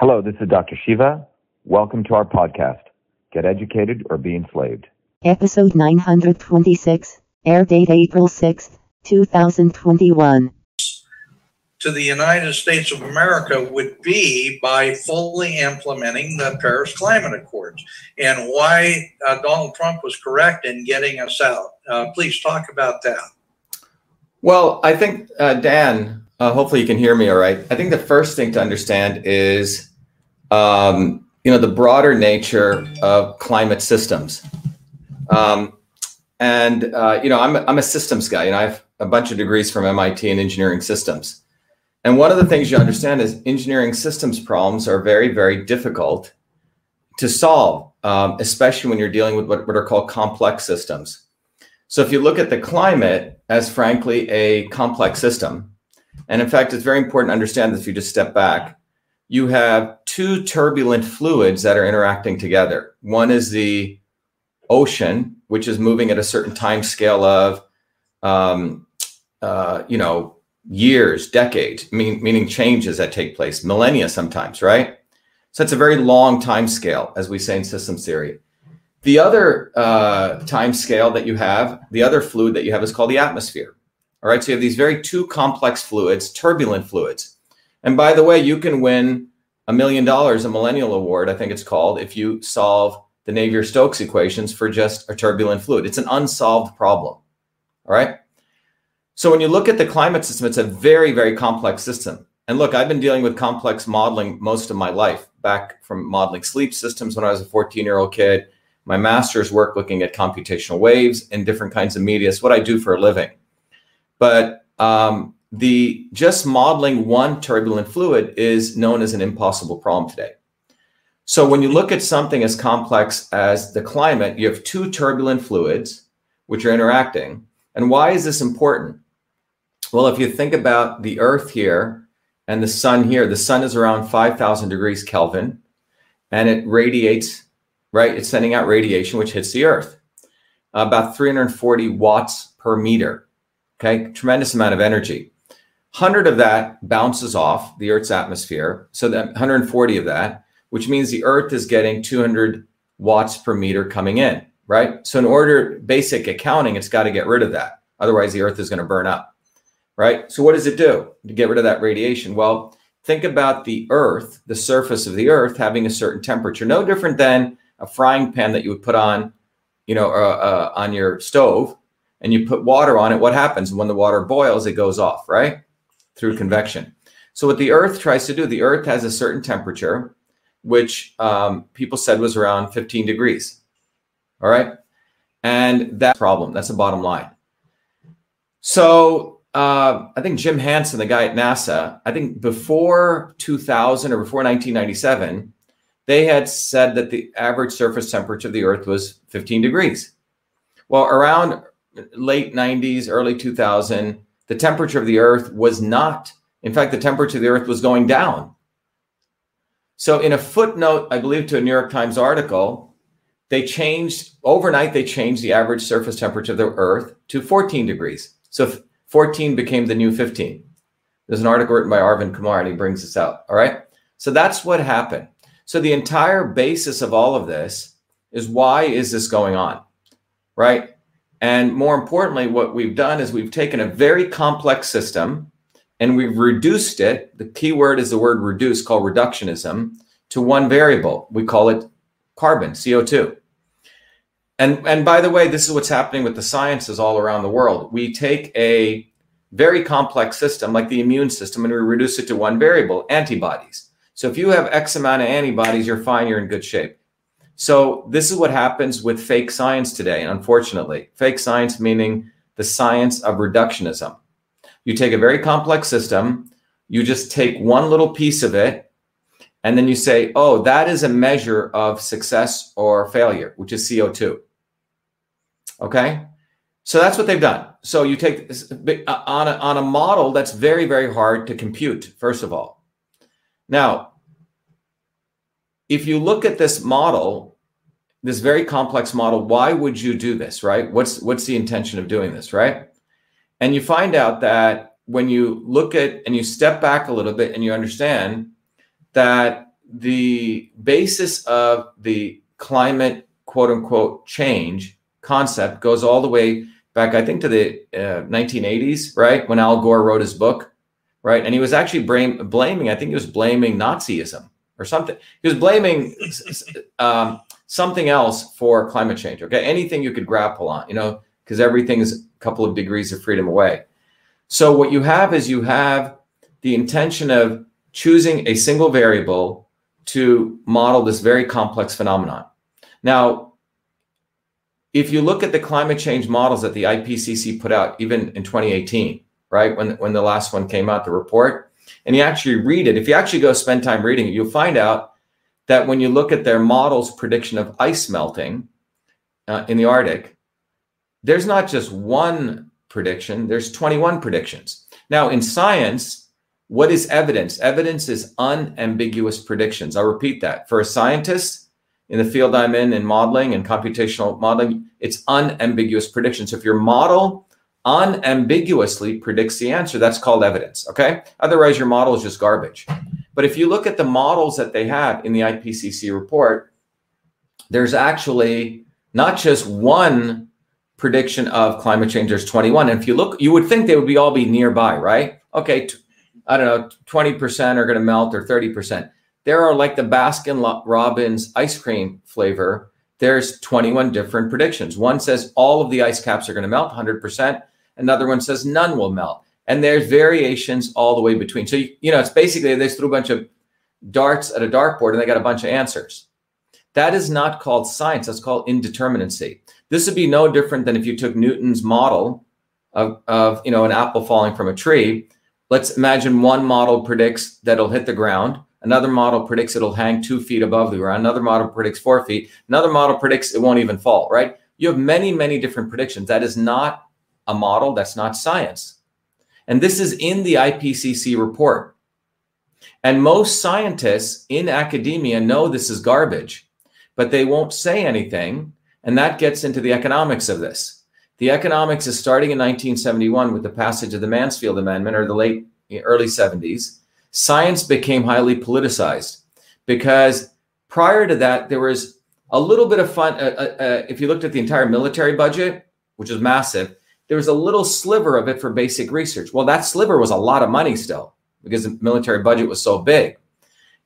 Hello, this is Dr. Shiva. Welcome to our podcast, Get Educated or Be Enslaved. Episode 926, air date April 6, 2021. to the United States of America would be by fully implementing the Paris Climate Accords and why uh, Donald Trump was correct in getting us out. Uh, please talk about that. Well, I think, uh, Dan, uh, hopefully you can hear me all right. I think the first thing to understand is, um, you know, the broader nature of climate systems. Um, and, uh, you know, I'm, I'm a systems guy and I have a bunch of degrees from MIT in engineering systems. And one of the things you understand is engineering systems problems are very, very difficult to solve, um, especially when you're dealing with what, what are called complex systems. So if you look at the climate as frankly a complex system, and in fact, it's very important to understand that if you just step back, you have two turbulent fluids that are interacting together. One is the ocean, which is moving at a certain time scale of, um, uh, you know, years, decades, mean, meaning changes that take place, millennia sometimes, right? So it's a very long time scale, as we say in systems theory. The other uh, time scale that you have, the other fluid that you have is called the atmosphere. All right, so you have these very two complex fluids, turbulent fluids. And by the way, you can win a million dollars, a millennial award, I think it's called, if you solve the Navier Stokes equations for just a turbulent fluid. It's an unsolved problem. All right. So when you look at the climate system, it's a very, very complex system. And look, I've been dealing with complex modeling most of my life, back from modeling sleep systems when I was a 14 year old kid. My master's work looking at computational waves in different kinds of media. It's what I do for a living. But um, the just modeling one turbulent fluid is known as an impossible problem today. So when you look at something as complex as the climate, you have two turbulent fluids which are interacting. And why is this important? Well, if you think about the Earth here and the sun here, the sun is around 5,000 degrees Kelvin and it radiates, right? It's sending out radiation, which hits the Earth about 340 watts per meter. Okay, tremendous amount of energy. 100 of that bounces off the Earth's atmosphere. So that 140 of that, which means the Earth is getting 200 watts per meter coming in, right? So in order basic accounting, it's got to get rid of that. Otherwise, the Earth is going to burn up, right? So what does it do to get rid of that radiation? Well, think about the Earth, the surface of the Earth having a certain temperature, no different than a frying pan that you would put on, you know, uh, uh, on your stove, and you put water on it. What happens when the water boils? It goes off, right? Through convection. So what the Earth tries to do, the Earth has a certain temperature, which um, people said was around 15 degrees. All right, and that problem. That's the bottom line. So uh, I think Jim Hansen, the guy at NASA, I think before 2000 or before 1997, they had said that the average surface temperature of the Earth was 15 degrees. Well, around late 90s, early 2000, the temperature of the Earth was not. In fact, the temperature of the Earth was going down. So, in a footnote, I believe to a New York Times article, they changed overnight. They changed the average surface temperature of the Earth to 14 degrees. So 14 became the new 15. There's an article written by Arvind Kumar, and he brings this out. All right. So that's what happened. So the entire basis of all of this is why is this going on? Right. And more importantly, what we've done is we've taken a very complex system and we've reduced it. The key word is the word reduce, called reductionism, to one variable. We call it carbon, CO2. And, and by the way, this is what's happening with the sciences all around the world. We take a very complex system like the immune system and we reduce it to one variable, antibodies. So if you have X amount of antibodies, you're fine, you're in good shape. So this is what happens with fake science today, unfortunately. Fake science meaning the science of reductionism. You take a very complex system, you just take one little piece of it, and then you say, oh, that is a measure of success or failure, which is CO2. Okay. So that's what they've done. So you take uh, on a, on a model that's very, very hard to compute, first of all. Now, if you look at this model, this very complex model, why would you do this, right? What's what's the intention of doing this, right? And you find out that when you look at and you step back a little bit and you understand that the basis of the climate quote unquote change concept goes all the way back, I think, to the uh, 1980s, right? When Al Gore wrote his book, right? And he was actually blame, blaming, I think he was blaming Nazism or something. He was blaming um, something else for climate change, okay? Anything you could grapple on, you know, because everything is a couple of degrees of freedom away. So what you have is you have the intention of choosing a single variable to model this very complex phenomenon. Now, if you look at the climate change models that the IPCC put out, even in 2018, right, when, when the last one came out, the report, and you actually read it, if you actually go spend time reading it, you'll find out that when you look at their models' prediction of ice melting uh, in the Arctic, there's not just one prediction, there's 21 predictions. Now, in science, what is evidence? Evidence is unambiguous predictions. I'll repeat that. For a scientist in the field I'm in, in modeling and computational modeling, it's unambiguous predictions. So if your model unambiguously predicts the answer, that's called evidence. Okay. Otherwise, your model is just garbage. But if you look at the models that they have in the IPCC report, there's actually not just one prediction of climate change, there's 21. And if you look, you would think they would be all be nearby, right? Okay, I don't know, 20% are going to melt or 30%. There are like the Baskin Robbins ice cream flavor. There's 21 different predictions. One says all of the ice caps are going to melt 100%. Another one says none will melt. And there's variations all the way between. So, you, know, it's basically they threw a bunch of darts at a dartboard and they got a bunch of answers. That is not called science. That's called indeterminacy. This would be no different than if you took Newton's model of, of you know, an apple falling from a tree let's imagine one model predicts that it'll hit the ground. Another model predicts it'll hang two feet above the ground. Another model predicts four feet. Another model predicts it won't even fall, right? You have many, many different predictions. That is not a model. That's not science. And this is in the IPCC report. And most scientists in academia know this is garbage, but they won't say anything. And that gets into the economics of this. The economics is starting in 1971 with the passage of the Mansfield Amendment or the late early 70s. Science became highly politicized because prior to that, there was a little bit of fun. Uh, uh, uh, if you looked at the entire military budget, which is massive, there was a little sliver of it for basic research. Well, that sliver was a lot of money still because the military budget was so big.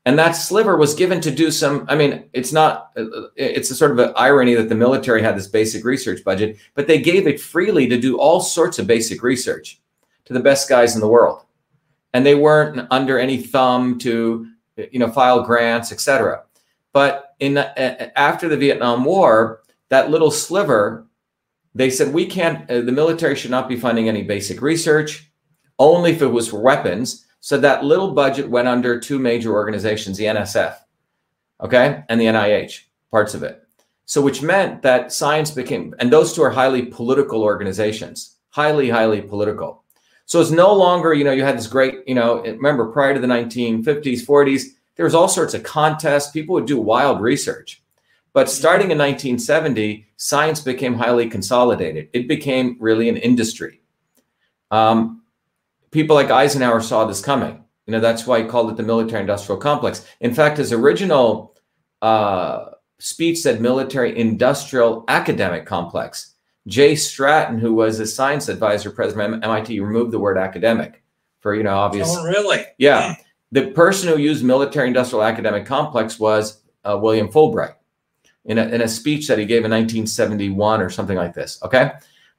And that sliver was given to do some i mean it's not uh, it's a sort of an irony that the military had this basic research budget but they gave it freely to do all sorts of basic research to the best guys in the world. And they weren't under any thumb to you know file grants etc but in uh, after the vietnam war that little sliver they said we can't uh, the military should not be funding any basic research only if it was for weapons so that little budget went under two major organizations, the NSF, okay, and the NIH, parts of it. So which meant that science became, and those two are highly political organizations, highly, highly political. So it's no longer, you know, you had this great, you know, remember prior to the 1950s, 40s, there was all sorts of contests. People would do wild research. But starting in 1970, science became highly consolidated. It became really an industry. Um, people like Eisenhower saw this coming. You know, that's why he called it the military industrial complex. In fact, his original uh, speech said military industrial academic complex. Jay Stratton, who was a science advisor, president of MIT, removed the word academic for, you know, obvious. Oh, really? Yeah. The person who used military industrial academic complex was uh, William Fulbright in a, in a speech that he gave in 1971 or something like this. Okay.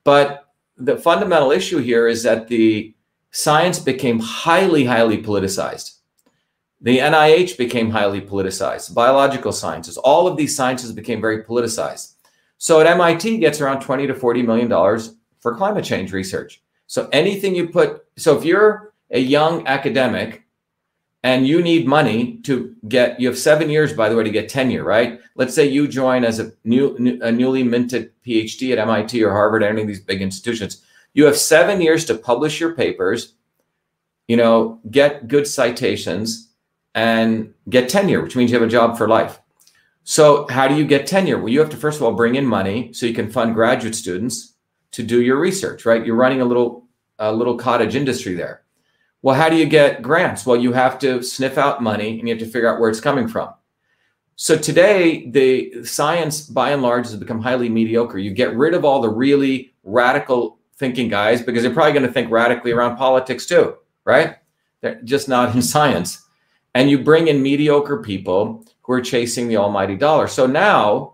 But the fundamental issue here is that the science became highly, highly politicized. The NIH became highly politicized, biological sciences, all of these sciences became very politicized. So at MIT gets around 20 to 40 million dollars for climate change research. So anything you put, so if you're a young academic and you need money to get, you have seven years, by the way, to get tenure, right? Let's say you join as a new, a newly minted PhD at MIT or Harvard, or any of these big institutions you have seven years to publish your papers, you know, get good citations and get tenure, which means you have a job for life. So how do you get tenure? Well, you have to first of all bring in money so you can fund graduate students to do your research, right? You're running a little a little cottage industry there. Well, how do you get grants? Well, you have to sniff out money and you have to figure out where it's coming from. So today, the science by and large has become highly mediocre. You get rid of all the really radical thinking guys because they're probably going to think radically around politics too, right? They're just not in science. And you bring in mediocre people who are chasing the almighty dollar. So now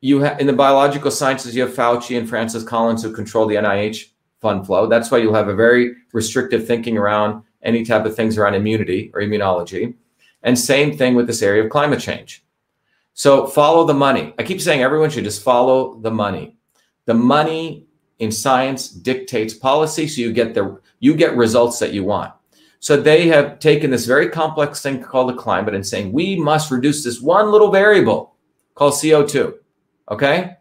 you have in the biological sciences, you have Fauci and Francis Collins who control the NIH fund flow. That's why you'll have a very restrictive thinking around any type of things around immunity or immunology. And same thing with this area of climate change. So follow the money. I keep saying everyone should just follow the money. The money in science dictates policy, so you get the you get results that you want. So they have taken this very complex thing called the climate and saying we must reduce this one little variable called CO2. Okay.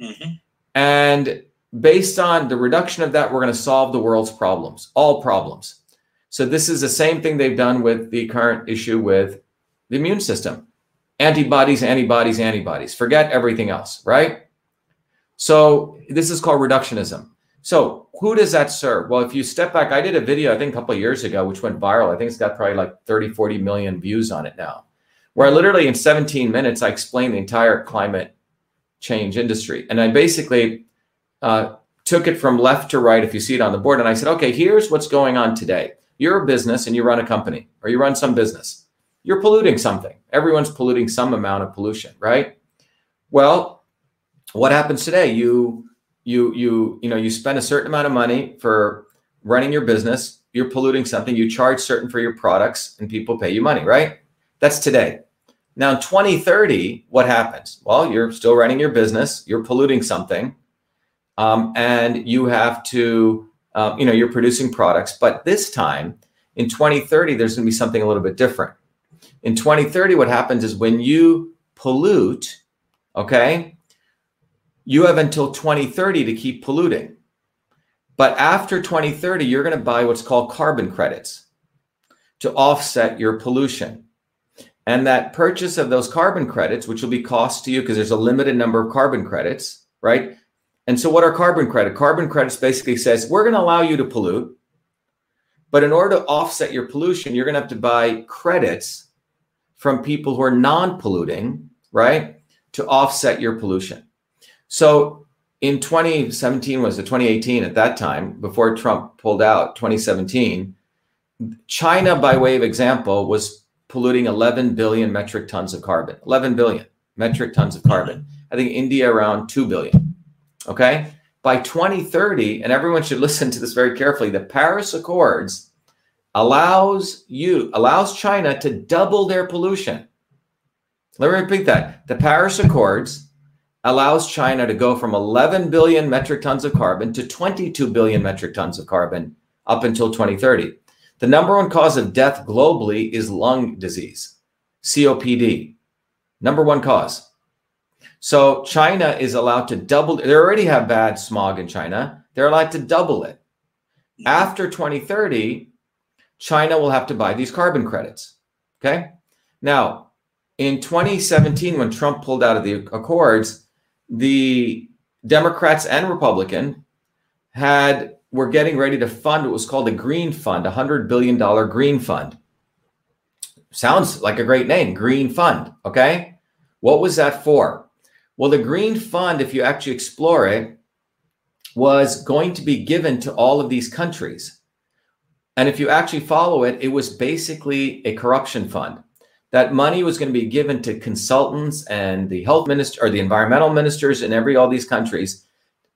Mm-hmm. And based on the reduction of that, we're going to solve the world's problems, all problems. So this is the same thing they've done with the current issue with the immune system. Antibodies, antibodies, antibodies. Forget everything else, right? So this is called reductionism. So who does that serve? Well, if you step back, I did a video, I think a couple years ago, which went viral. I think it's got probably like 30, 40 million views on it now, where I literally in 17 minutes, I explained the entire climate change industry. And I basically uh, took it from left to right, if you see it on the board. And I said, okay, here's what's going on today. You're a business and you run a company or you run some business. You're polluting something. Everyone's polluting some amount of pollution, right? Well, what happens today? You you you you know you spend a certain amount of money for running your business. You're polluting something. You charge certain for your products, and people pay you money, right? That's today. Now, in 2030, what happens? Well, you're still running your business. You're polluting something, um, and you have to um, you know, you're producing products. But this time in 2030, there's going to be something a little bit different. In 2030, what happens is when you pollute, okay, you have until 2030 to keep polluting. But after 2030, you're going to buy what's called carbon credits to offset your pollution. And that purchase of those carbon credits, which will be cost to you because there's a limited number of carbon credits, right? And so, what are carbon credit? Carbon credits basically says we're going to allow you to pollute, but in order to offset your pollution, you're going to have to buy credits from people who are non-polluting, right, to offset your pollution. So, in 2017 was it 2018 at that time before Trump pulled out 2017, China, by way of example, was polluting 11 billion metric tons of carbon. 11 billion metric tons of carbon. I think India around 2 billion. Okay. By 2030, and everyone should listen to this very carefully, the Paris Accords allows you, allows China to double their pollution. Let me repeat that. The Paris Accords allows China to go from 11 billion metric tons of carbon to 22 billion metric tons of carbon up until 2030. The number one cause of death globally is lung disease, COPD. Number one cause. So China is allowed to double. They already have bad smog in China. They're allowed to double it. After 2030, China will have to buy these carbon credits. Okay. Now, in 2017, when Trump pulled out of the accords, the Democrats and Republican had were getting ready to fund what was called a green fund, a hundred billion dollar green fund. Sounds like a great name, green fund. Okay. What was that for? Well, the Green Fund, if you actually explore it, was going to be given to all of these countries. And if you actually follow it, it was basically a corruption fund. That money was going to be given to consultants and the health minister or the environmental ministers in every all these countries,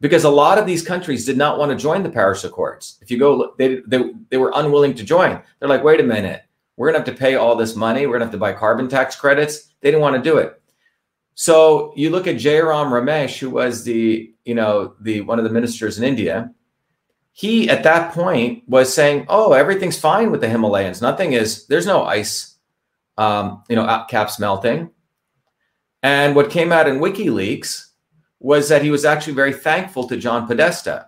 because a lot of these countries did not want to join the Paris Accords. If you go, they, they, they were unwilling to join. They're like, wait a minute, we're going to have to pay all this money. We're going to have to buy carbon tax credits. They didn't want to do it. So you look at Jairam Ramesh, who was the, you know, the one of the ministers in India. He at that point was saying, "Oh, everything's fine with the Himalayas. Nothing is. There's no ice, um, you know, caps melting." And what came out in WikiLeaks was that he was actually very thankful to John Podesta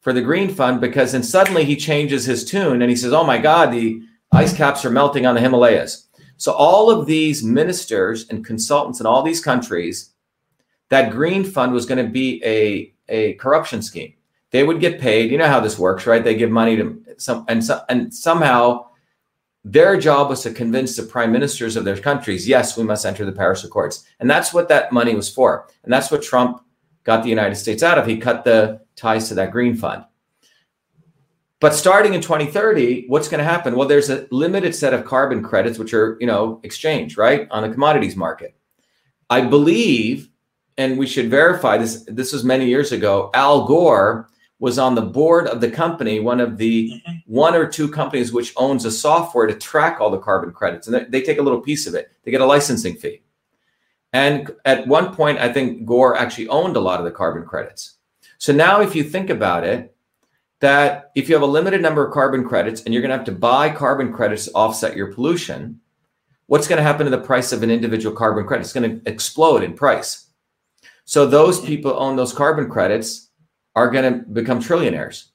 for the Green Fund because then suddenly he changes his tune and he says, "Oh my God, the ice caps are melting on the Himalayas." So all of these ministers and consultants in all these countries, that green fund was going to be a, a corruption scheme. They would get paid. You know how this works, right? They give money to some, and so, and somehow their job was to convince the prime ministers of their countries, yes, we must enter the Paris Accords, and that's what that money was for, and that's what Trump got the United States out of. He cut the ties to that green fund. But starting in 2030, what's going to happen? Well, there's a limited set of carbon credits which are, you know, exchanged, right, on the commodities market. I believe, and we should verify this. This was many years ago. Al Gore was on the board of the company, one of the mm-hmm. one or two companies which owns a software to track all the carbon credits, and they take a little piece of it. They get a licensing fee. And at one point, I think Gore actually owned a lot of the carbon credits. So now, if you think about it, that if you have a limited number of carbon credits and you're going to have to buy carbon credits to offset your pollution, what's going to happen to the price of an individual carbon credit? It's going to explode in price. So those people own those carbon credits are going to become trillionaires.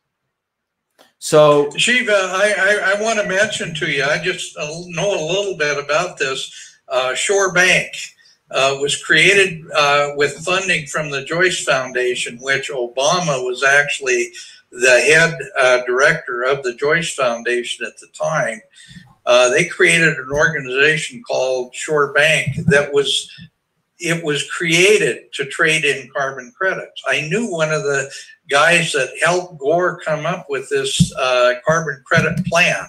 So, Shiva, I, I, I, want to mention to you, I just know a little bit about this. Uh, Shore Bank uh, was created uh, with funding from the Joyce Foundation, which Obama was actually the head uh, director of the Joyce Foundation at the time, uh, they created an organization called Shore Bank that was it was created to trade in carbon credits. I knew one of the guys that helped Gore come up with this uh, carbon credit plan.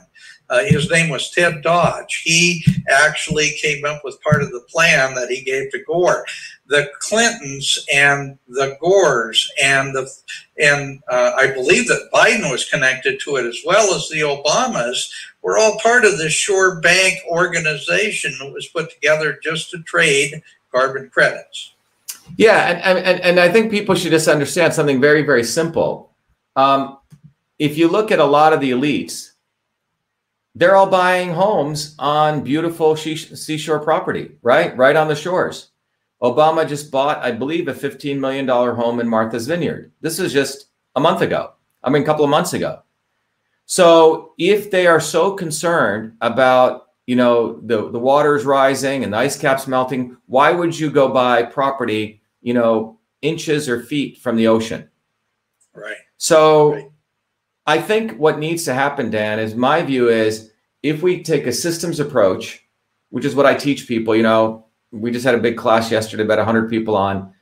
Uh, his name was Ted Dodge. He actually came up with part of the plan that he gave to Gore. The Clintons and the Gores and the and uh, I believe that Biden was connected to it as well as the Obamas were all part of this Shore Bank organization that was put together just to trade carbon credits. Yeah, and and and I think people should just understand something very very simple. Um, if you look at a lot of the elites they're all buying homes on beautiful seashore property, right? Right on the shores. Obama just bought, I believe, a $15 million home in Martha's Vineyard. This is just a month ago. I mean, a couple of months ago. So if they are so concerned about, you know, the, the waters rising and the ice caps melting, why would you go buy property, you know, inches or feet from the ocean? Right. So right. I think what needs to happen, Dan, is my view is if we take a systems approach, which is what I teach people, you know, we just had a big class yesterday, about 100 people on.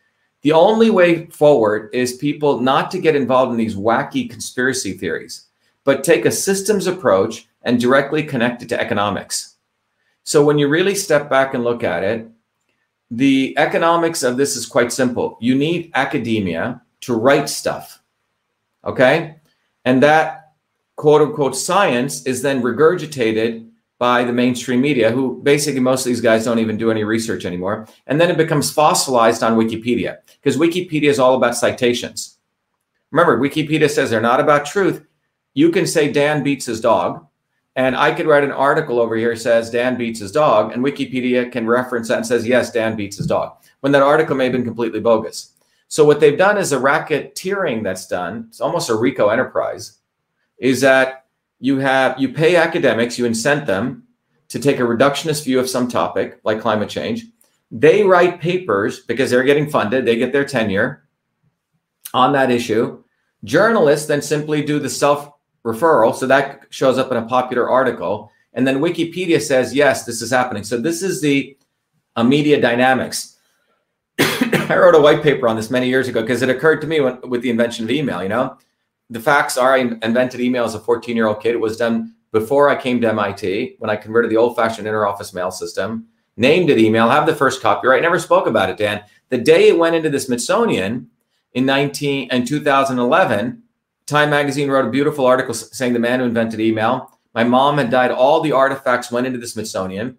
The only way forward is people not to get involved in these wacky conspiracy theories, but take a systems approach and directly connect it to economics. So when you really step back and look at it, the economics of this is quite simple. You need academia to write stuff. Okay? And that quote unquote science is then regurgitated by the mainstream media, who basically most of these guys don't even do any research anymore. And then it becomes fossilized on Wikipedia because Wikipedia is all about citations. Remember, Wikipedia says they're not about truth. You can say Dan beats his dog, and I could write an article over here says Dan beats his dog, and Wikipedia can reference that and says, yes, Dan beats his dog, when that article may have been completely bogus. So what they've done is a racketeering that's done. It's almost a RICO enterprise is that you have you pay academics, you incent them to take a reductionist view of some topic like climate change. They write papers because they're getting funded, they get their tenure on that issue. Journalists then simply do the self referral. So that shows up in a popular article. And then Wikipedia says, yes, this is happening. So this is the uh, media dynamics. I wrote a white paper on this many years ago because it occurred to me when, with the invention of email. You know, the facts are I invented email as a 14 year old kid. It was done before I came to MIT when I converted the old fashioned interoffice mail system, named it email, have the first copyright, never spoke about it, Dan. The day it went into the Smithsonian in 19 and 2011, Time magazine wrote a beautiful article saying the man who invented email. My mom had died. All the artifacts went into the Smithsonian.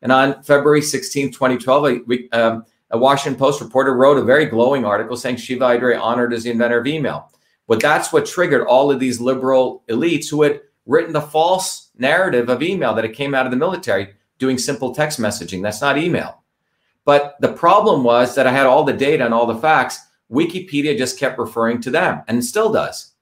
And on February 16, 2012, a, um, a Washington Post reporter wrote a very glowing article saying Shiva Ayyadurai honored as the inventor of email. But that's what triggered all of these liberal elites who had written the false narrative of email that it came out of the military doing simple text messaging. That's not email. But the problem was that I had all the data and all the facts. Wikipedia just kept referring to them and still does.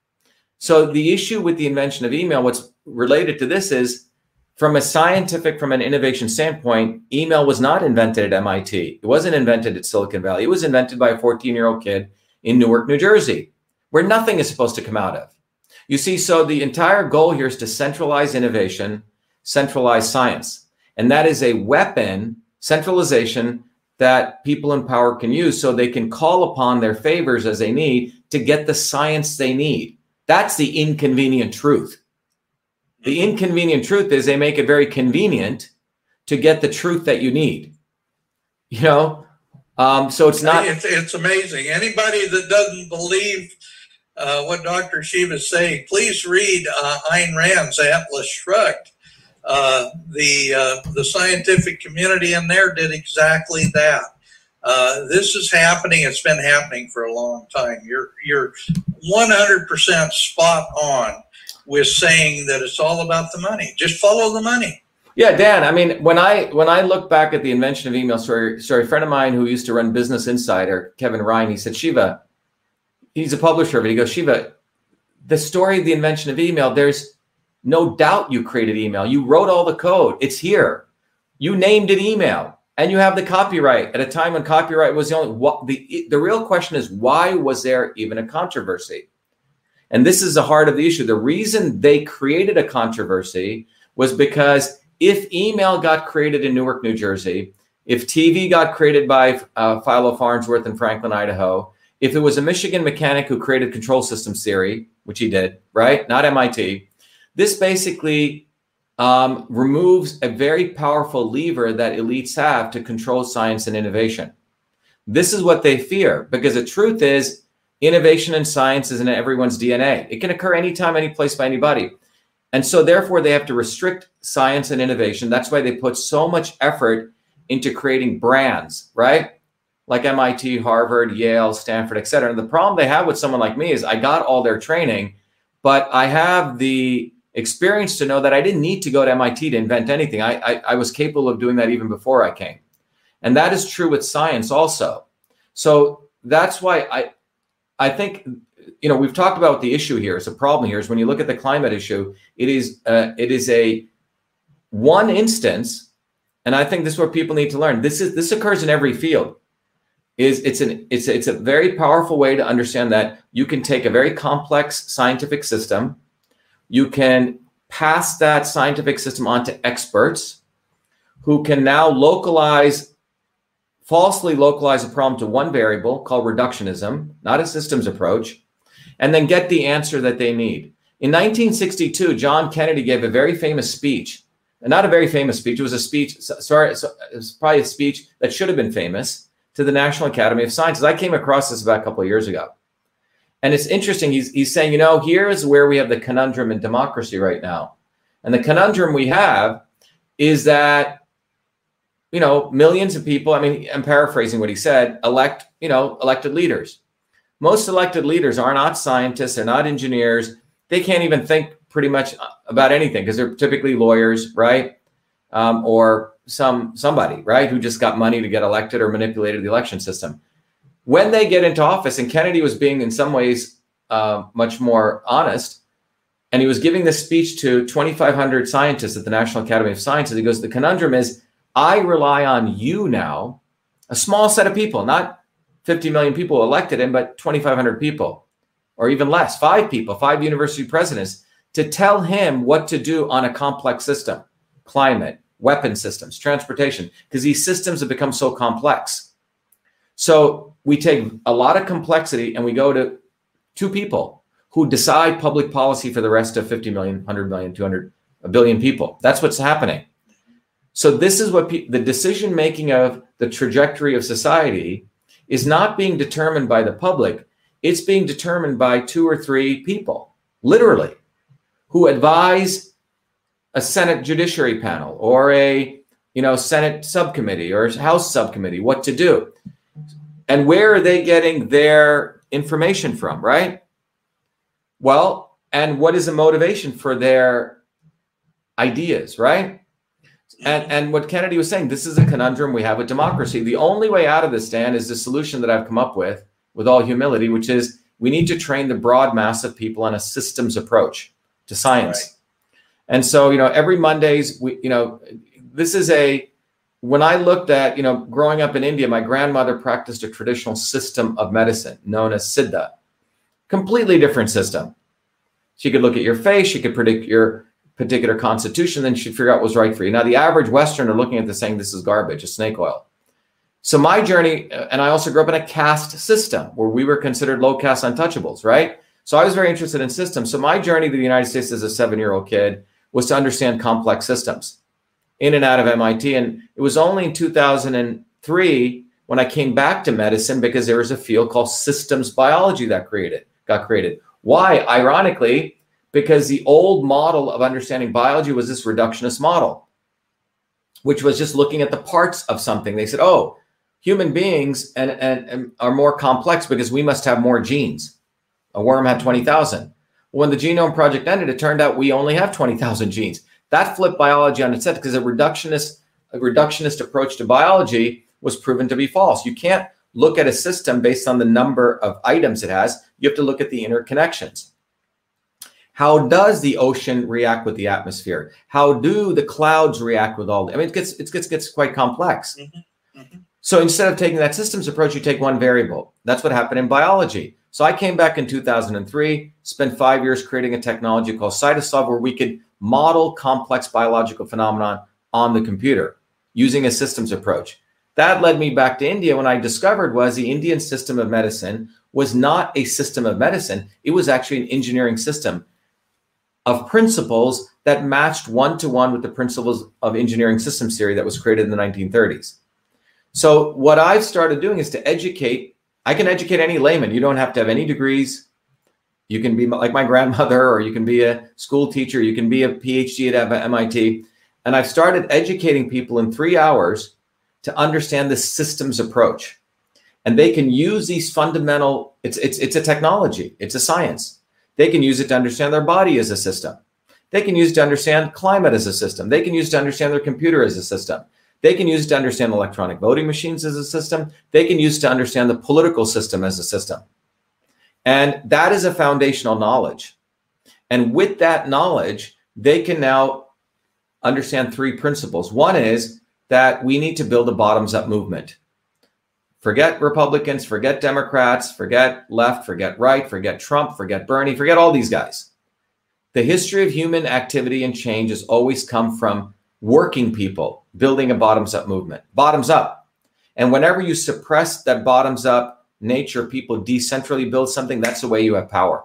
So the issue with the invention of email, what's related to this is from a scientific, from an innovation standpoint, email was not invented at MIT. It wasn't invented at Silicon Valley. It was invented by a 14 year old kid in Newark, New Jersey where nothing is supposed to come out of. You see, so the entire goal here is to centralize innovation, centralize science. And that is a weapon, centralization, that people in power can use so they can call upon their favors as they need to get the science they need. That's the inconvenient truth. The inconvenient truth is they make it very convenient to get the truth that you need. You know, um, so it's not. It's, it's amazing. Anybody that doesn't believe uh, what Dr. Shiva is saying, please read uh, Ayn Rand's Atlas Shrugged. Uh, the uh, the scientific community in there did exactly that. Uh, this is happening. It's been happening for a long time. You're you're 100% spot on with saying that it's all about the money. Just follow the money. Yeah, Dan. I mean, when I when I look back at the invention of email, sorry, sorry, a friend of mine who used to run Business Insider, Kevin Ryan, he said, Shiva, he's a publisher, but he goes, Shiva, the story of the invention of email, there's no doubt you created email. You wrote all the code. It's here. You named it email and you have the copyright at a time when copyright was the only what the the real question is why was there even a controversy? And this is the heart of the issue. The reason they created a controversy was because if email got created in Newark, New Jersey, if TV got created by uh, Philo Farnsworth in Franklin, Idaho, if it was a Michigan mechanic who created control systems theory, which he did, right? Not MIT, this basically um, removes a very powerful lever that elites have to control science and innovation. This is what they fear because the truth is, innovation and science is in everyone's DNA. It can occur anytime, any place by anybody. And so, therefore, they have to restrict science and innovation. That's why they put so much effort into creating brands, right? Like MIT, Harvard, Yale, Stanford, et cetera. And the problem they have with someone like me is I got all their training, but I have the experience to know that I didn't need to go to MIT to invent anything. I, I, I, was capable of doing that even before I came. And that is true with science also. So that's why I, I think, you know, we've talked about the issue here. It's a problem here is when you look at the climate issue, it is, uh, it is a one instance. And I think this is what people need to learn. This is, this occurs in every field is it's an it's it's a very powerful way to understand that you can take a very complex scientific system you can pass that scientific system on to experts who can now localize, falsely localize a problem to one variable called reductionism, not a systems approach, and then get the answer that they need. In 1962, John Kennedy gave a very famous speech. Not a very famous speech. It was a speech, sorry, it was probably a speech that should have been famous to the National Academy of Sciences. I came across this about a couple of years ago. And it's interesting. He's, he's saying, you know, here's where we have the conundrum in democracy right now. And the conundrum we have is that, you know, millions of people, I mean, I'm paraphrasing what he said, elect, you know, elected leaders. Most elected leaders are not scientists, they're not engineers. They can't even think pretty much about anything because they're typically lawyers, right? Um, or some somebody, right, who just got money to get elected or manipulated the election system when they get into office, and Kennedy was being in some ways uh, much more honest, and he was giving this speech to 2,500 scientists at the National Academy of Sciences. He goes, The conundrum is, I rely on you now, a small set of people, not 50 million people elected him, but 2,500 people, or even less, five people, five university presidents, to tell him what to do on a complex system climate, weapon systems, transportation, because these systems have become so complex. So we take a lot of complexity and we go to two people who decide public policy for the rest of 50 million, 100 million, 200, a billion people. That's what's happening. So this is what the decision making of the trajectory of society is not being determined by the public. It's being determined by two or three people, literally, who advise a Senate judiciary panel or a you know Senate subcommittee or House subcommittee what to do. And where are they getting their information from, right? Well, and what is the motivation for their ideas, right? And, and what Kennedy was saying, this is a conundrum we have with democracy. The only way out of this, Dan, is the solution that I've come up with, with all humility, which is we need to train the broad mass of people on a systems approach to science. Right. And so, you know, every Mondays, we, you know, this is a when I looked at, you know, growing up in India, my grandmother practiced a traditional system of medicine known as Siddha. Completely different system. She could look at your face, she could predict your particular constitution, then she'd figure out what was right for you. Now, the average Westerner looking at this saying this is garbage, it's snake oil. So my journey, uh, and I also grew up in a caste system where we were considered low caste untouchables, right? So I was very interested in systems. So my journey to the United States as a seven-year-old kid was to understand complex systems in and out of MIT. And it was only in 2003 when I came back to medicine because there was a field called systems biology that created got created. Why? Ironically, because the old model of understanding biology was this reductionist model, which was just looking at the parts of something. They said, "Oh, human beings and, and, and are more complex because we must have more genes." A worm had twenty thousand. When the genome project ended, it turned out we only have twenty thousand genes. That flipped biology on its head because a reductionist a reductionist approach to biology was proven to be false. You can't look at a system based on the number of items it has. You have to look at the interconnections. How does the ocean react with the atmosphere? How do the clouds react with all? I mean, it gets it gets gets quite complex. Mm-hmm. Mm-hmm. So instead of taking that systems approach, you take one variable. That's what happened in biology. So I came back in 2003, spent five years creating a technology called Cytosolve, where we could model complex biological phenomenon on the computer using a systems approach. That led me back to India when I discovered was the Indian system of medicine was not a system of medicine. It was actually an engineering system of principles that matched one to one with the principles of engineering systems theory that was created in the 1930s. So what I've started doing is to educate. I can educate any layman. You don't have to have any degrees. You can be like my grandmother, or you can be a school teacher. You can be a PhD at MIT. And I've started educating people in three hours to understand the systems approach. And they can use these fundamental, it's, it's, it's a technology, it's a science. They can use it to understand their body as a system. They can use it to understand climate as a system. They can use it to understand their computer as a system. They can use it to understand electronic voting machines as a system. They can use it to understand the political system as a system. And that is a foundational knowledge. And with that knowledge, they can now understand three principles. One is that we need to build a bottoms up movement. Forget Republicans, forget Democrats, forget left, forget right, forget Trump, forget Bernie, forget all these guys. The history of human activity and change has always come from working people building a bottoms up movement, bottoms up. And whenever you suppress that bottoms up nature, people decentrally build something, that's the way you have power.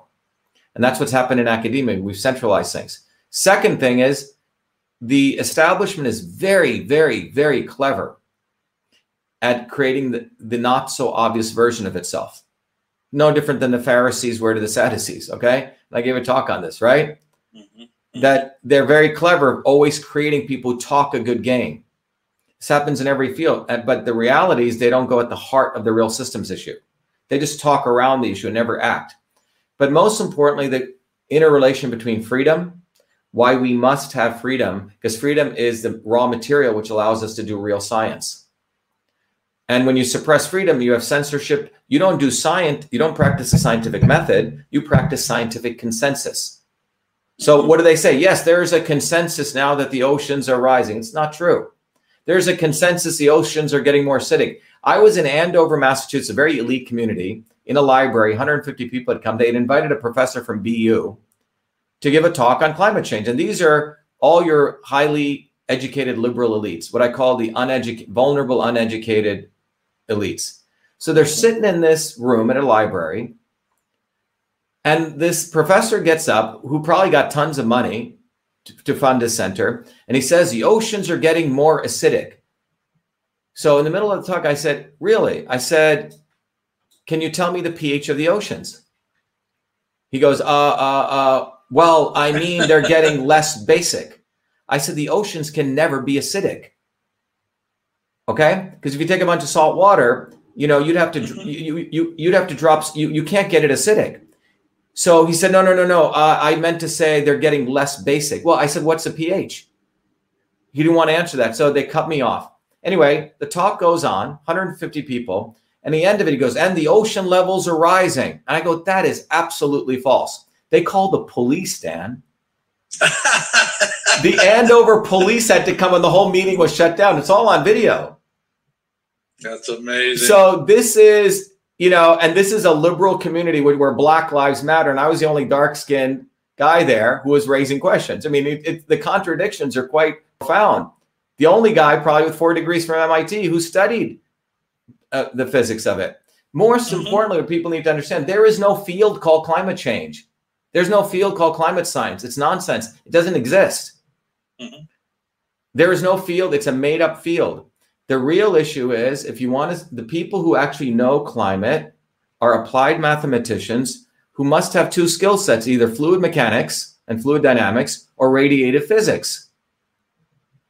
And that's what's happened in academia. We've centralized things. Second thing is the establishment is very, very, very clever at creating the, the not so obvious version of itself. No different than the Pharisees were to the Sadducees. Okay. I gave a talk on this, right? Mm-hmm. That they're very clever, always creating people talk a good game. This happens in every field. But the reality is they don't go at the heart of the real systems issue. They just talk around the issue and never act. But most importantly, the interrelation between freedom why we must have freedom because freedom is the raw material which allows us to do real science. And when you suppress freedom, you have censorship. You don't do science, you don't practice a scientific method, you practice scientific consensus. So, what do they say? Yes, there's a consensus now that the oceans are rising. It's not true. There's a consensus the oceans are getting more acidic. I was in Andover, Massachusetts, a very elite community, in a library. 150 people had come. They had invited a professor from BU to give a talk on climate change. And these are all your highly educated liberal elites, what I call the uneducated, vulnerable, uneducated elites. So they're sitting in this room at a library, and this professor gets up, who probably got tons of money to, to fund his center, and he says the oceans are getting more acidic. So in the middle of the talk, I said, Really? I said, Can you tell me the pH of the oceans? He goes, Uh, uh, uh, well, I mean, they're getting less basic. I said the oceans can never be acidic. Okay? Because if you take a bunch of salt water, you know, you'd have to mm-hmm. you, you you'd have to drop you you can't get it acidic. So he said, no, no, no, no. Uh, I meant to say they're getting less basic. Well, I said, what's the pH? He didn't want to answer that, so they cut me off. Anyway, the talk goes on, 150 people, and the end of it, he goes, and the ocean levels are rising. And I go, that is absolutely false. They called the police, Dan. the Andover police had to come and the whole meeting was shut down. It's all on video. That's amazing. So this is you know, and this is a liberal community where, Black Lives Matter, and I was the only dark skinned guy there who was raising questions. I mean, it, it, the contradictions are quite profound. The only guy, probably with four degrees from MIT, who studied uh, the physics of it. Most mm-hmm. importantly, what people need to understand there is no field called climate change. There's no field called climate science. It's nonsense. It doesn't exist. Mm-hmm. There is no field. It's a made up field. The real issue is if you want to, the people who actually know climate are applied mathematicians who must have two skill sets either fluid mechanics and fluid dynamics or radiative physics.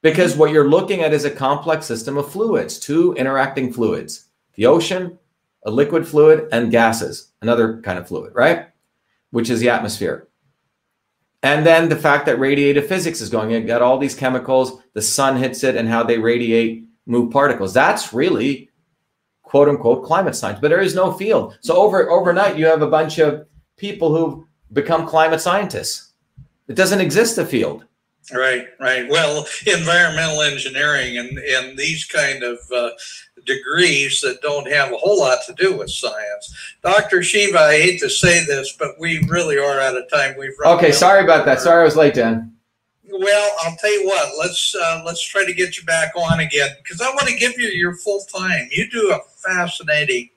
Because what you're looking at is a complex system of fluids, two interacting fluids the ocean, a liquid fluid, and gases, another kind of fluid, right? Which is the atmosphere. And then the fact that radiative physics is going, you got all these chemicals, the sun hits it, and how they radiate move particles. That's really quote unquote climate science, but there is no field. So over overnight, you have a bunch of people who've become climate scientists. It doesn't exist a field. Right, right. Well, environmental engineering and, and these kind of uh, degrees that don't have a whole lot to do with science. Dr. Shiva, I hate to say this, but we really are out of time. We've okay. Sorry about that. Sorry I was late, Dan. Well, I'll tell you what. Let's uh, let's try to get you back on again because I want to give you your full time. You do a fascinating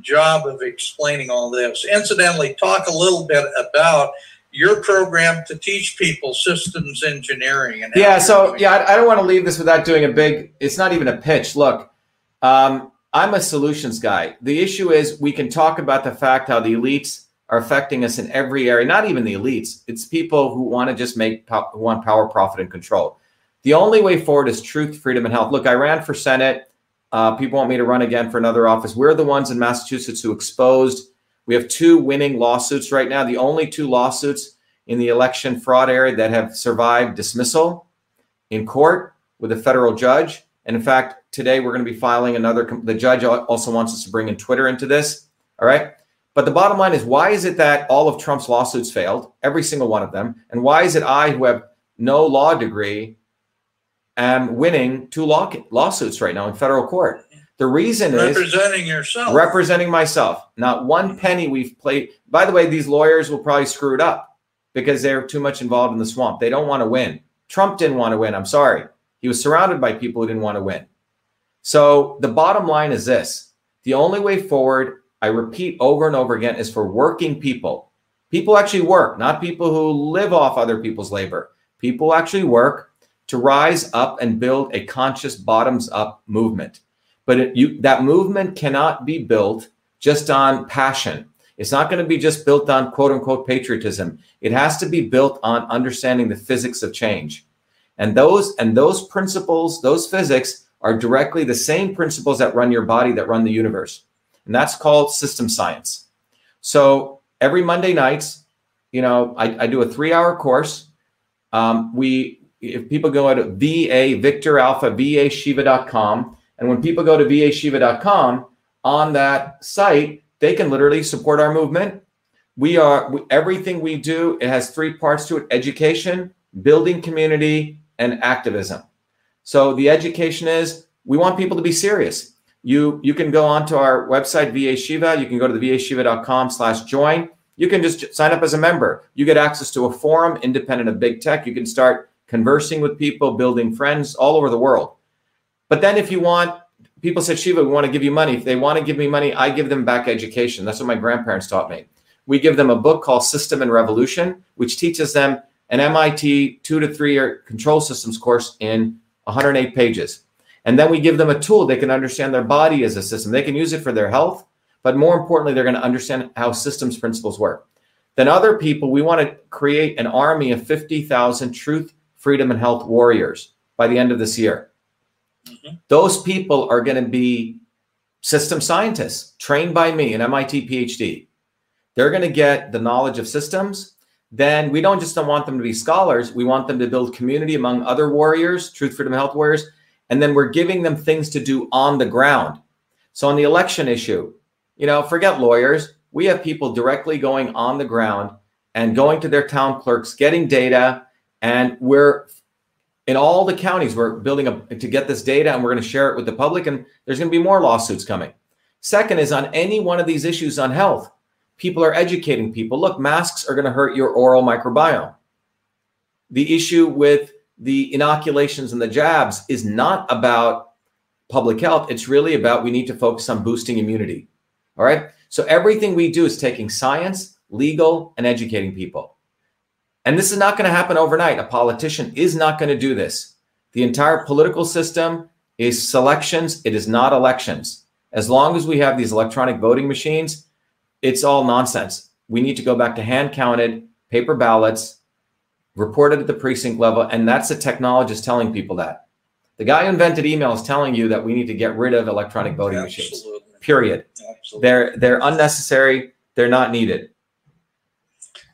job of explaining all this. Incidentally, talk a little bit about your program to teach people systems engineering. And yeah, so yeah, I, I, don't want to leave this without doing a big. It's not even a pitch. Look, um, I'm a solutions guy. The issue is we can talk about the fact how the elites are affecting us in every area. Not even the elites. It's people who want to just make who want power, profit, and control. The only way forward is truth, freedom, and health. Look, I ran for Senate. Uh, people want me to run again for another office. We're the ones in Massachusetts who exposed. We have two winning lawsuits right now. The only two lawsuits in the election fraud area that have survived dismissal in court with a federal judge. And in fact, today we're going to be filing another. The judge also wants us to bring in Twitter into this. All right. But the bottom line is why is it that all of Trump's lawsuits failed, every single one of them? And why is it I, who have no law degree, am winning two law- lawsuits right now in federal court? The reason representing is representing yourself, representing myself. Not one penny we've played. By the way, these lawyers will probably screw it up because they're too much involved in the swamp. They don't want to win. Trump didn't want to win. I'm sorry. He was surrounded by people who didn't want to win. So the bottom line is this the only way forward I repeat over and over again, is for working people. People actually work, not people who live off other people's labor. People actually work to rise up and build a conscious bottoms up movement. But it, you, that movement cannot be built just on passion. It's not going to be just built on quote unquote patriotism. It has to be built on understanding the physics of change. And those and those principles, those physics are directly the same principles that run your body that run the universe and that's called system science. So every Monday nights, you know, I, I do a three-hour course. Um, we, if people go to VA Victor Alpha VA Shiva.com, and when people go to VA Shiva.com on that site, they can literally support our movement. We are we, everything we do. It has three parts to it: education, building community, and activism. So the education is we want people to be serious you you can go onto our website va shiva. You can go to the vashiva.com slash join. You can just sign up as a member. You get access to a forum independent of big tech. You can start conversing with people building friends all over the world. But then if you want people said shiva we want to give you money. If they want to give me money i give them back education. That's what my grandparents taught me. We give them a book called system and revolution which teaches them an mit two to three year control systems course in 108 pages and then we give them a tool they can understand their body as a system. They can use it for their health, but more importantly, they're going to understand how systems principles work. Then other people, we want to create an army of 50,000 truth, freedom, and health warriors by the end of this year. Mm-hmm. Those people are going to be system scientists trained by me, an MIT PhD. They're going to get the knowledge of systems. Then we don't just want them to be scholars, we want them to build community among other warriors, truth, freedom, health warriors and then we're giving them things to do on the ground. So on the election issue, you know, forget lawyers. We have people directly going on the ground and going to their town clerks, getting data, and we're in all the counties we're building up to get this data and we're going to share it with the public and there's going to be more lawsuits coming Second is on any one of these issues on health, people are educating people. Look, masks are going to hurt your oral microbiome. The issue with the inoculations and the jabs is not about public health. It's really about we need to focus on boosting immunity. All right. So everything we do is taking science, legal, and educating people. And this is not going to happen overnight. A politician is not going to do this. The entire political system is selections, it is not elections. As long as we have these electronic voting machines, it's all nonsense. We need to go back to hand counted paper ballots, reported at the precinct level. And that's the technologist telling people that. The guy who invented email is telling you that we need to get rid of electronic voting Absolutely. machines. Period. Absolutely. They're they're unnecessary. They're not needed.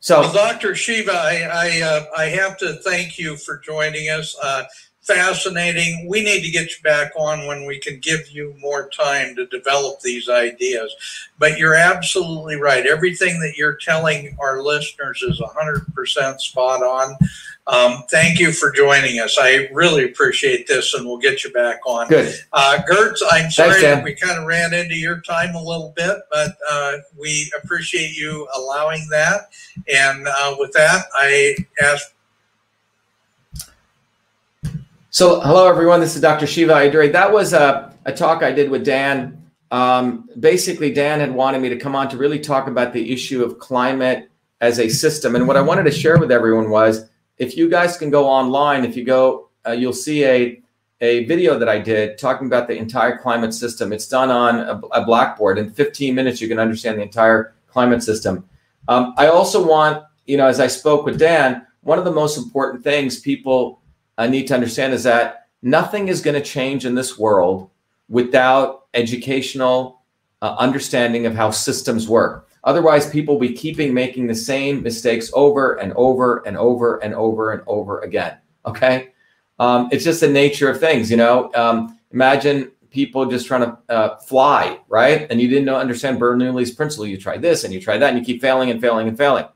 So, well, Dr. Shiva, I I, uh, I, have to thank you for joining us. Uh, fascinating. We need to get you back on when we can give you more time to develop these ideas. But you're absolutely right. Everything that you're telling our listeners is 100% spot on. Um, thank you for joining us. I really appreciate this, and we'll get you back on. Good. Uh, Gertz, I'm sorry Thanks, that we kind of ran into your time a little bit, but uh, we appreciate you allowing that. And uh, with that, I ask. So, hello, everyone. This is Dr. Shiva Ayyadurai. That was a, a talk I did with Dan. Um, basically, Dan had wanted me to come on to really talk about the issue of climate as a system. And what I wanted to share with everyone was if you guys can go online, if you go, uh, you'll see a a video that I did talking about the entire climate system. It's done on a, a Blackboard. In 15 minutes, you can understand the entire climate system. Um, I also want, you know, as I spoke with Dan, one of the most important things people uh, need to understand is that nothing is going to change in this world without educational uh, understanding of how systems work. Otherwise, people will be keeping making the same mistakes over and over and over and over and over again. Okay. Um, it's just the nature of things, you know. Um, imagine people just trying to uh, fly, right? And you didn't know, understand Bernoulli's principle. You try this and you try that, and you keep failing and failing and failing.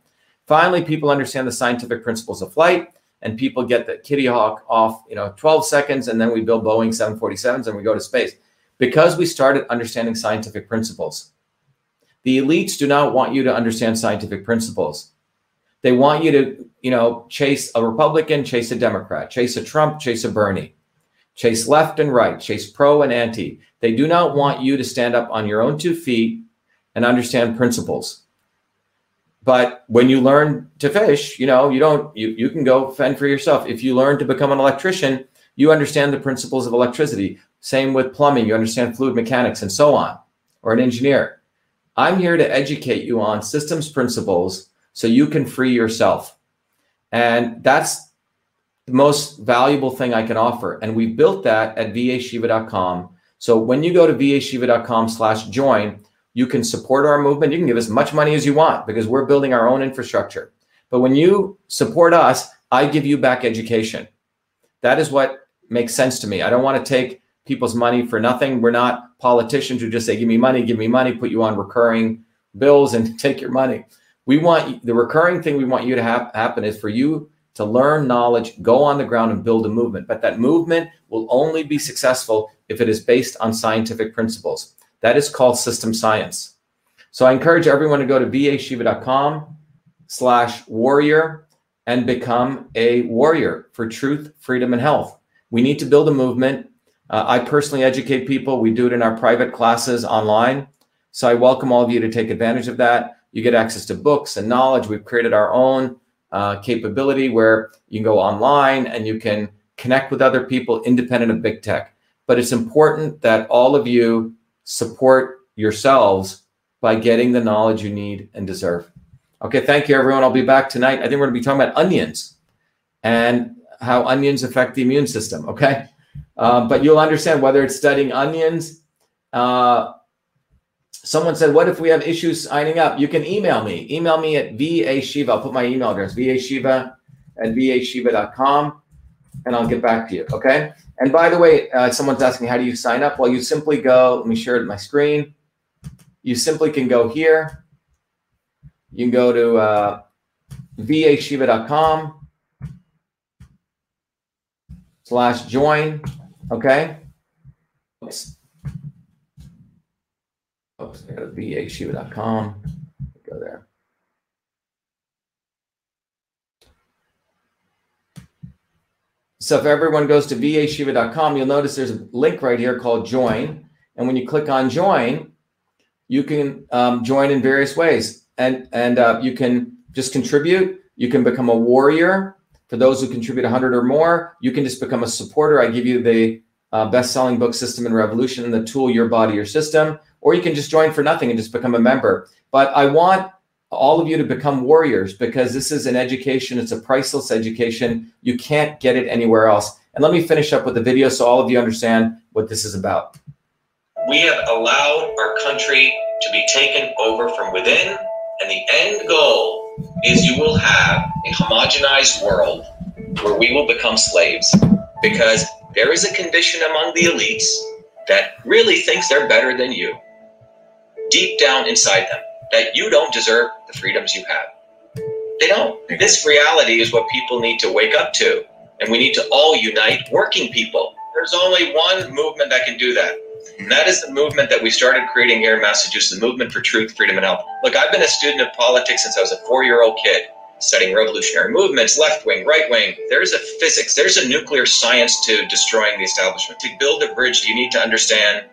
Finally, people understand the scientific principles of flight, and people get the kitty hawk off, you know, 12 seconds, and then we build Boeing 747s and we go to space because we started understanding scientific principles. The elites do not want you to understand scientific principles. They want you to, you know, chase a Republican, chase a Democrat, chase a Trump, chase a Bernie, chase left and right, chase pro and anti. They do not want you to stand up on your own two feet and understand principles. But when you learn to fish, you know, you don't, you, you can go fend for yourself. If you learn to become an electrician, you understand the principles of electricity. Same with plumbing, you understand fluid mechanics and so on, or an engineer. I'm here to educate you on systems principles so you can free yourself. And that's the most valuable thing I can offer. And we built that at vashiva.com. So when you go to vashiva.com slash join, you can support our movement. You can give as much money as you want because we're building our own infrastructure. But when you support us, I give you back education. That is what makes sense to me. I don't want to take people's money for nothing. We're not politicians who just say, give me money, give me money, put you on recurring bills and take your money. We want the recurring thing we want you to have happen is for you to learn knowledge, go on the ground and build a movement. But that movement will only be successful if it is based on scientific principles. That is called system science. So I encourage everyone to go to vashiva.com slash warrior and become a warrior for truth, freedom, and health. We need to build a movement uh, I personally educate people. We do it in our private classes online. So I welcome all of you to take advantage of that. You get access to books and knowledge. We've created our own uh, capability where you can go online and you can connect with other people independent of big tech. But it's important that all of you support yourselves by getting the knowledge you need and deserve. Okay, thank you, everyone. I'll be back tonight. I think we're going to be talking about onions and how onions affect the immune system. Okay. Uh, but you'll understand whether it's studying onions. Uh, someone said, What if we have issues signing up? You can email me. Email me at vashiva. I'll put my email address, va vashiva at vashiva.com, and I'll get back to you. Okay. And by the way, uh, someone's asking, How do you sign up? Well, you simply go, let me share my screen. You simply can go here. You can go to uh, vashiva.com slash join. Okay. Oops. oh, I go to vashiva.com. Go there. So if everyone goes to vashiva.com, you'll notice there's a link right here called join. And when you click on join, you can um, join in various ways. And, and uh, you can just contribute. You can become a warrior. For those who contribute 100 or more, you can just become a supporter. I give you the uh, best-selling book System and Revolution, and the tool Your Body, Your System, or you can just join for nothing and just become a member. But I want all of you to become warriors because this is an education. It's a priceless education. You can't get it anywhere else. And let me finish up with the video so all of you understand what this is about. We have allowed our country to be taken over from within, and the end goal is you will have a homogenized world where we will become slaves because there is a condition among the elites that really thinks they're better than you, deep down inside them, that you don't deserve the freedoms you have. They don't. This reality is what people need to wake up to. And we need to all unite working people. There's only one movement that can do that. And that is the movement that we started creating here in Massachusetts, the movement for truth, freedom, and health. Look, I've been a student of politics since I was a four year old kid, studying revolutionary movements, left wing, right wing. There's a physics, there's a nuclear science to destroying the establishment. To build a bridge, you need to understand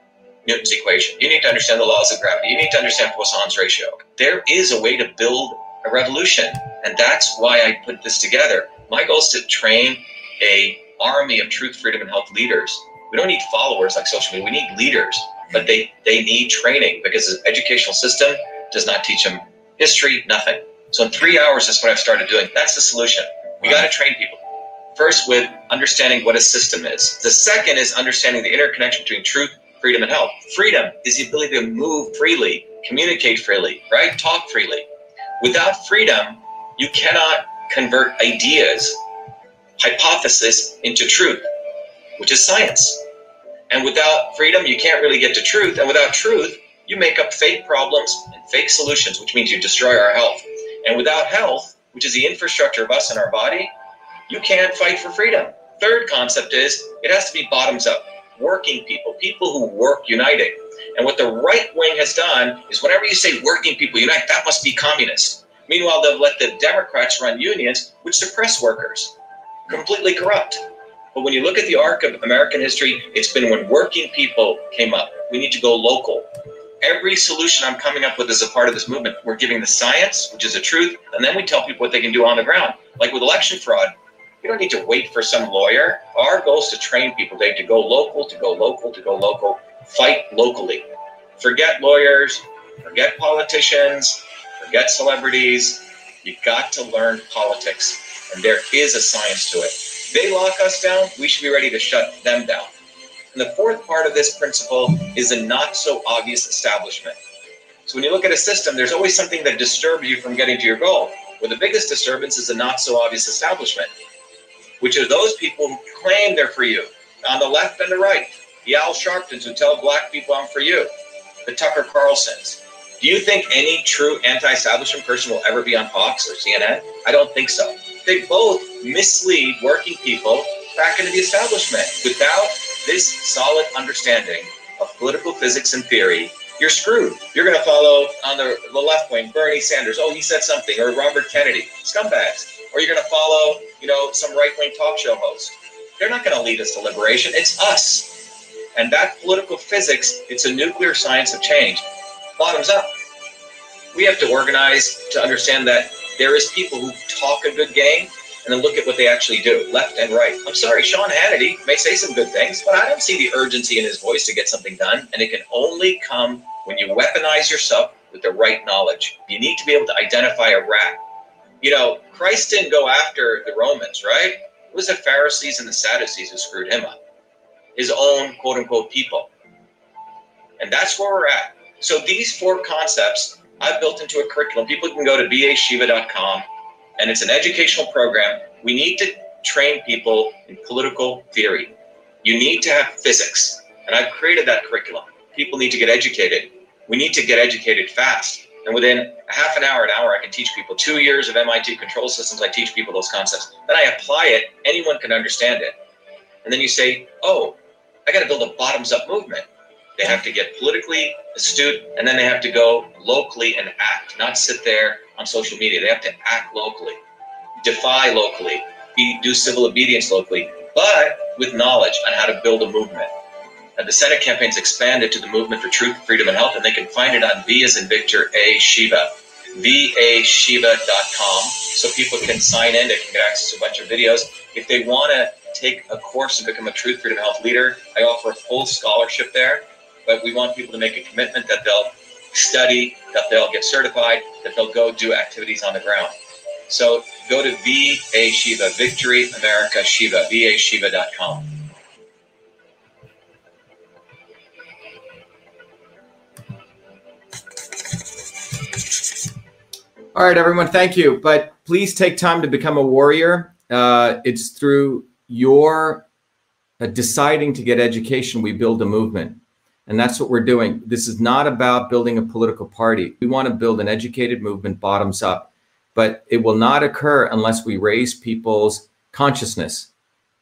Newton's equation. You need to understand the laws of gravity. You need to understand Poisson's ratio. There is a way to build a revolution. And that's why I put this together. My goal is to train a army of truth, freedom, and health leaders we don't need followers like social media. We need leaders, but they they need training because the educational system does not teach them history, nothing. So in three hours, that's what I've started doing. That's the solution. We got to train people. First, with understanding what a system is. The second is understanding the interconnection between truth, freedom, and health. Freedom is the ability to move freely, communicate freely, right? Talk freely. Without freedom, you cannot convert ideas, hypothesis into truth which is science. And without freedom, you can't really get to truth. And without truth, you make up fake problems and fake solutions, which means you destroy our health. And without health, which is the infrastructure of us and our body, you can't fight for freedom. Third concept is it has to be bottoms up, working people, people who work uniting. And what the right wing has done is whenever you say working people unite, that must be communist. Meanwhile, they've let the Democrats run unions, which suppress workers. Completely corrupt. But when you look at the arc of American history, it's been when working people came up. We need to go local. Every solution I'm coming up with is a part of this movement, we're giving the science, which is the truth, and then we tell people what they can do on the ground. Like with election fraud, you don't need to wait for some lawyer. Our goal is to train people they to go local, to go local, to go local, fight locally. Forget lawyers, forget politicians, forget celebrities. You've got to learn politics, and there is a science to it they lock us down, we should be ready to shut them down. And the fourth part of this principle is a not so obvious establishment. So when you look at a system, there's always something that disturbs you from getting to your goal. Well, the biggest disturbance is a not so obvious establishment, which are those people who claim they're for you on the left and the right. The Al Sharptons who tell black people I'm for you. The Tucker Carlsons. Do you think any true anti-establishment person will ever be on Fox or CNN? I don't think so they both mislead working people back into the establishment. Without this solid understanding of political physics and theory, you're screwed. You're going to follow on the, the left wing Bernie Sanders. Oh, he said something, or Robert Kennedy, scumbags. Or you're going to follow, you know, some right wing talk show host. They're not going to lead us to liberation. It's us. And that political physics, it's a nuclear science of change. Bottoms up. We have to organize to understand that there is people who talk a good game and then look at what they actually do, left and right. I'm sorry, Sean Hannity may say some good things, but I don't see the urgency in his voice to get something done. And it can only come when you weaponize yourself with the right knowledge. You need to be able to identify a rat. You know, Christ didn't go after the Romans, right? It was the Pharisees and the Sadducees who screwed him up, his own quote unquote people. And that's where we're at. So these four concepts I've built into a curriculum. People can go to vashiva.com, and it's an educational program. We need to train people in political theory. You need to have physics, and I've created that curriculum. People need to get educated. We need to get educated fast. And within a half an hour, an hour, I can teach people two years of MIT control systems. I teach people those concepts. Then I apply it. Anyone can understand it. And then you say, oh, I got to build a bottoms up movement. They have to get politically astute, and then they have to go locally and act, not sit there on social media. They have to act locally, defy locally, do civil obedience locally, but with knowledge on how to build a movement. And the Senate campaign's expanded to the Movement for Truth, Freedom, and Health, and they can find it on V as in Victor A. Shiva, vashiva.com, so people can sign in. They can get access to a bunch of videos. If they want to take a course and become a Truth, Freedom, and Health leader, I offer a full scholarship there. But we want people to make a commitment that they'll study, that they'll get certified, that they'll go do activities on the ground. So go to VA Shiva, Victory America Shiva, vashiva.com. All right, everyone, thank you. But please take time to become a warrior. Uh, it's through your uh, deciding to get education we build a movement. And that's what we're doing. This is not about building a political party. We want to build an educated movement bottoms up, but it will not occur unless we raise people's consciousness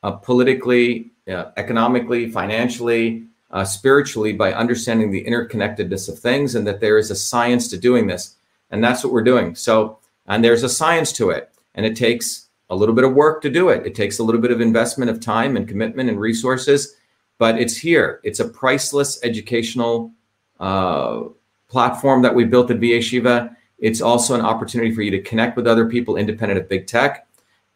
uh, politically, uh, economically, financially, uh, spiritually by understanding the interconnectedness of things and that there is a science to doing this. And that's what we're doing. So, and there's a science to it, and it takes a little bit of work to do it. It takes a little bit of investment of time and commitment and resources, but it's here. It's a priceless educational uh, platform that we built at VA Shiva. It's also an opportunity for you to connect with other people independent of big tech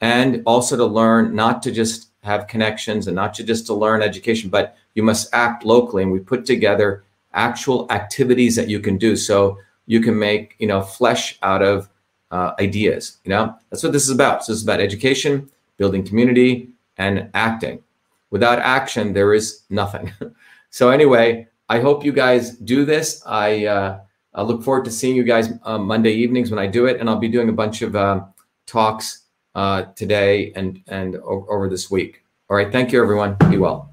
and also to learn not to just have connections and not to just to learn education, but you must act locally. And we put together actual activities that you can do. So you can make you know flesh out of uh, ideas you know? That's what this is about. So this is about education building community and acting. Without action there is nothing. So anyway i hope you guys do this. I uh, i look forward to seeing you guys uh, monday evenings when i do it and i'll be doing a bunch of uh, talks uh, today and and over this week. All right. Thank you everyone. Be well